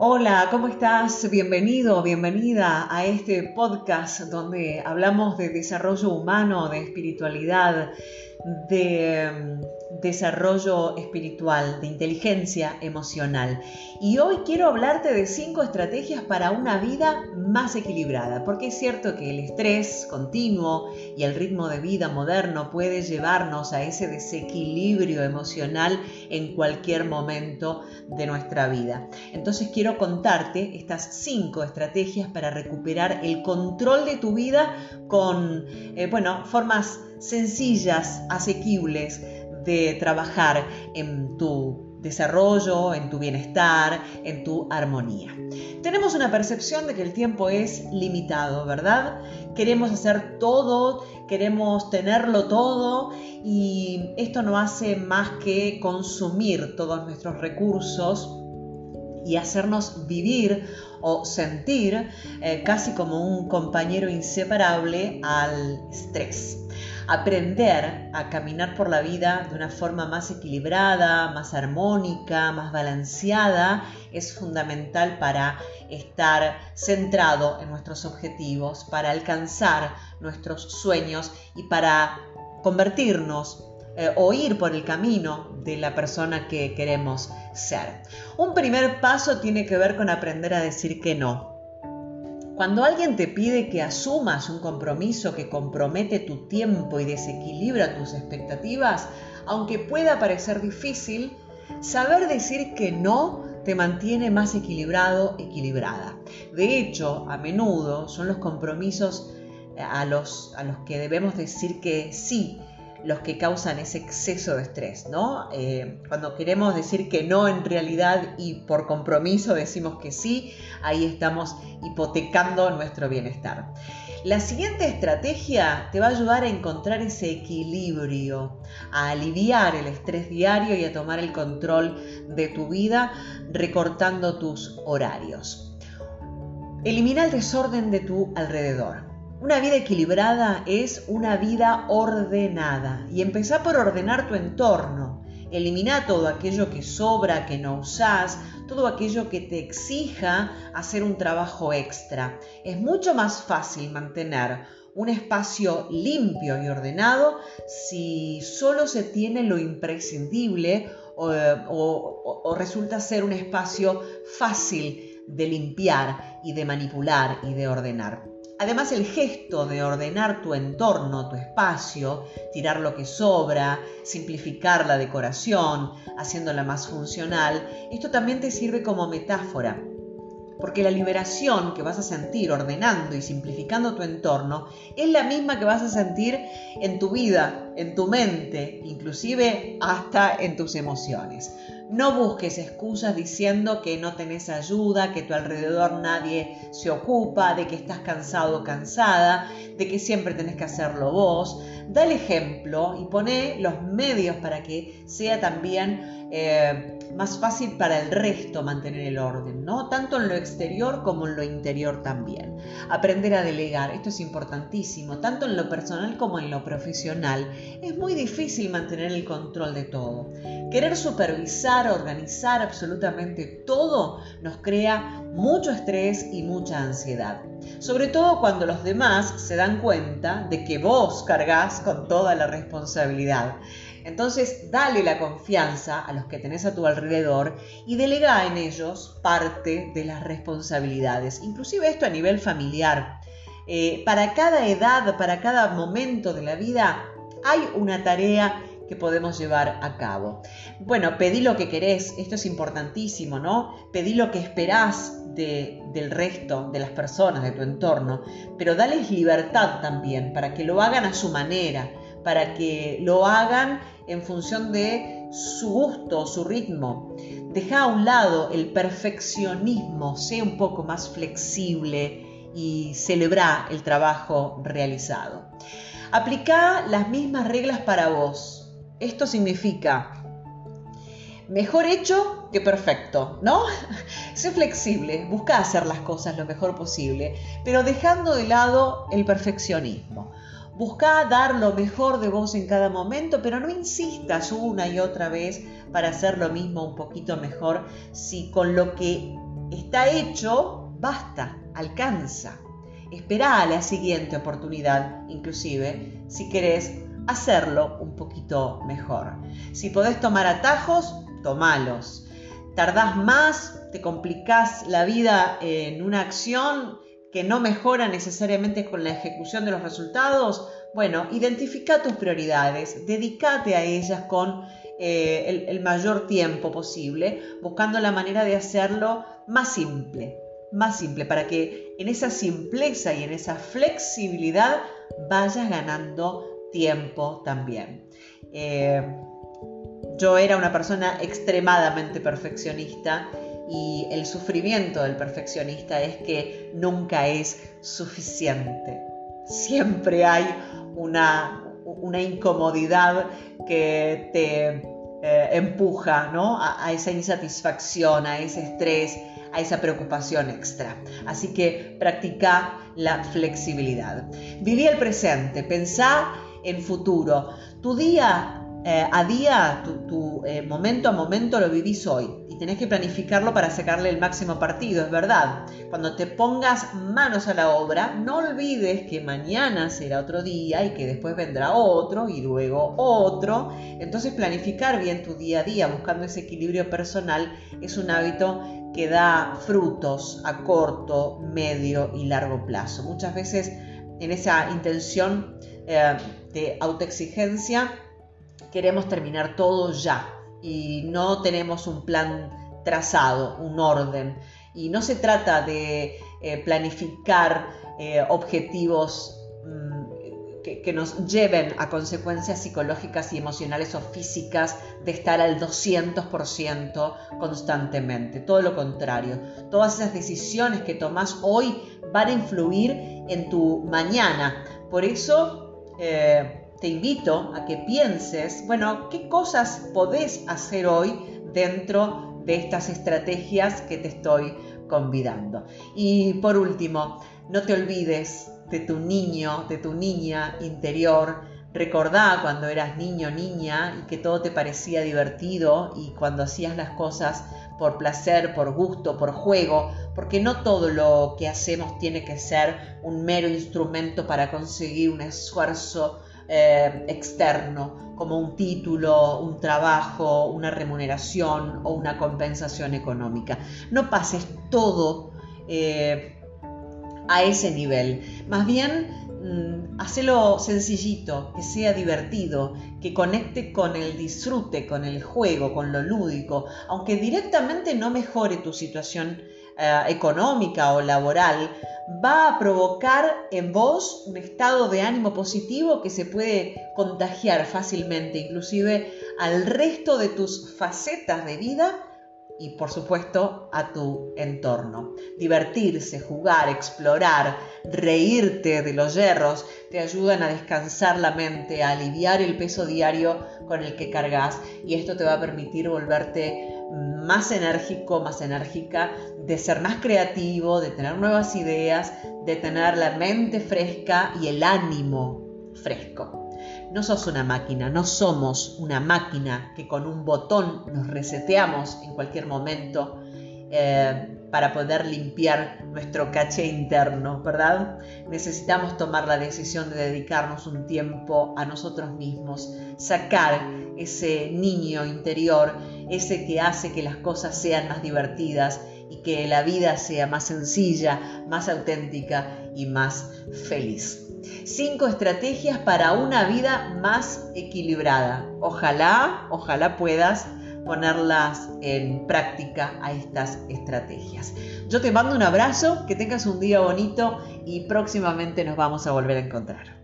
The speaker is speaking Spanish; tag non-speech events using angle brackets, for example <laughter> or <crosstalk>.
Hola, ¿cómo estás? Bienvenido, bienvenida a este podcast donde hablamos de desarrollo humano, de espiritualidad, de mm, desarrollo espiritual, de inteligencia emocional. Y hoy quiero hablarte de cinco estrategias para una vida más equilibrada, porque es cierto que el estrés continuo y el ritmo de vida moderno puede llevarnos a ese desequilibrio emocional en cualquier momento de nuestra vida. Entonces quiero contarte estas cinco estrategias para recuperar el control de tu vida con, eh, bueno, formas sencillas, asequibles de trabajar en tu desarrollo, en tu bienestar, en tu armonía. Tenemos una percepción de que el tiempo es limitado, ¿verdad? Queremos hacer todo, queremos tenerlo todo y esto no hace más que consumir todos nuestros recursos y hacernos vivir o sentir eh, casi como un compañero inseparable al estrés aprender a caminar por la vida de una forma más equilibrada, más armónica, más balanceada, es fundamental para estar centrado en nuestros objetivos, para alcanzar nuestros sueños y para convertirnos eh, o ir por el camino de la persona que queremos ser. Un primer paso tiene que ver con aprender a decir que no. Cuando alguien te pide que asumas un compromiso que compromete tu tiempo y desequilibra tus expectativas, aunque pueda parecer difícil, saber decir que no te mantiene más equilibrado, equilibrada. De hecho, a menudo son los compromisos a los, a los que debemos decir que sí los que causan ese exceso de estrés, ¿no? Eh, cuando queremos decir que no en realidad y por compromiso decimos que sí, ahí estamos hipotecando nuestro bienestar. La siguiente estrategia te va a ayudar a encontrar ese equilibrio, a aliviar el estrés diario y a tomar el control de tu vida recortando tus horarios. Elimina el desorden de tu alrededor. Una vida equilibrada es una vida ordenada y empezá por ordenar tu entorno. Elimina todo aquello que sobra, que no usás, todo aquello que te exija hacer un trabajo extra. Es mucho más fácil mantener un espacio limpio y ordenado si solo se tiene lo imprescindible o, o resulta ser un espacio fácil de limpiar y de manipular y de ordenar. Además, el gesto de ordenar tu entorno, tu espacio, tirar lo que sobra, simplificar la decoración, haciéndola más funcional, esto también te sirve como metáfora porque la liberación que vas a sentir ordenando y simplificando tu entorno es la misma que vas a sentir en tu vida, en tu mente, inclusive hasta en tus emociones. No busques excusas diciendo que no tenés ayuda, que tu alrededor nadie se ocupa, de que estás cansado o cansada, de que siempre tenés que hacerlo vos. Da el ejemplo y pone los medios para que sea también eh, más fácil para el resto mantener el orden, ¿no? Tanto en lo exterior como en lo interior también. Aprender a delegar, esto es importantísimo, tanto en lo personal como en lo profesional. Es muy difícil mantener el control de todo. Querer supervisar, organizar absolutamente todo nos crea mucho estrés y mucha ansiedad. Sobre todo cuando los demás se dan cuenta de que vos cargas con toda la responsabilidad. Entonces, dale la confianza a los que tenés a tu alrededor y delega en ellos parte de las responsabilidades, inclusive esto a nivel familiar. Eh, para cada edad, para cada momento de la vida, hay una tarea que podemos llevar a cabo. Bueno, pedí lo que querés, esto es importantísimo, ¿no? Pedí lo que esperás del resto, de las personas, de tu entorno, pero dales libertad también para que lo hagan a su manera, para que lo hagan en función de su gusto, su ritmo. Deja a un lado el perfeccionismo, sea un poco más flexible y celebra el trabajo realizado. Aplica las mismas reglas para vos. Esto significa mejor hecho que perfecto, ¿no? <laughs> sé flexible, busca hacer las cosas lo mejor posible, pero dejando de lado el perfeccionismo. Busca dar lo mejor de vos en cada momento, pero no insistas una y otra vez para hacer lo mismo un poquito mejor si con lo que está hecho, basta, alcanza. Espera a la siguiente oportunidad, inclusive, si querés hacerlo un poquito mejor. Si podés tomar atajos, tomalos. Tardás más, te complicás la vida en una acción que no mejora necesariamente con la ejecución de los resultados, bueno, identifica tus prioridades, dedícate a ellas con eh, el, mayor tiempo posible, buscando la manera de hacerlo más simple, más simple, para que en esa simpleza y en esa flexibilidad vayas ganando tiempo también. Eh, yo era una persona extremadamente perfeccionista y el sufrimiento del perfeccionista es que nunca es suficiente. Siempre hay una, incomodidad que te eh, empuja a, a, esa insatisfacción, a ese estrés, a esa preocupación extra. Así que practica la flexibilidad. Viví el presente, pensá en futuro. Tu día eh, a día, tu, eh, momento a momento lo vivís hoy y tenés que planificarlo para sacarle el máximo partido, es verdad. Cuando te pongas manos a la obra, no olvides que mañana será otro día y que después vendrá otro y luego otro. Entonces planificar bien tu día a día buscando ese equilibrio personal es un hábito que da frutos a corto, medio y largo plazo. Muchas veces en esa intención eh, de autoexigencia queremos terminar todo ya y no tenemos un plan trazado, un orden. Y no se trata de eh, planificar eh, objetivos mm, que, nos lleven a consecuencias psicológicas y emocionales o físicas de estar al 200% constantemente. Todo lo contrario. Todas esas decisiones que tomas hoy van a influir en tu mañana. Por eso eh, te invito a que pienses, bueno, qué cosas podés hacer hoy dentro de estas estrategias que te estoy convidando. Y por último, no te olvides de tu niño, de tu niña interior. Recordá cuando eras niño, niña y que todo te parecía divertido y cuando hacías las cosas por placer, por gusto, por juego, porque no todo lo que hacemos tiene que ser un mero instrumento para conseguir un esfuerzo eh, externo, como un título, un trabajo, una remuneración o una compensación económica. No pases todo eh, a ese nivel. Más bien, mm, hacelo sencillito, que sea divertido, que conecte con el disfrute, con el juego, con lo lúdico, aunque directamente no mejore tu situación eh, económica o laboral, va a provocar en vos un estado de ánimo positivo que se puede contagiar fácilmente, inclusive al resto de tus facetas de vida y por supuesto a tu entorno. Divertirse, jugar, explorar, reírte de los yerros te ayudan a descansar la mente, a aliviar el peso diario con el que cargas y esto te va a permitir volverte más enérgico, más enérgica, de ser más creativo, de tener nuevas ideas, de tener la mente fresca y el ánimo fresco. No sos una máquina, no somos una máquina que con un botón nos reseteamos en cualquier momento eh, para poder limpiar nuestro caché interno, ¿verdad? Necesitamos tomar la decisión de dedicarnos un tiempo a nosotros mismos, sacar ese niño interior, ese que hace que las cosas sean más divertidas y que la vida sea más sencilla, más auténtica y más feliz. Cinco estrategias para una vida más equilibrada. Ojalá, ojalá puedas ponerlas en práctica a estas estrategias. Yo te mando un abrazo, que tengas un día bonito y próximamente nos vamos a volver a encontrar.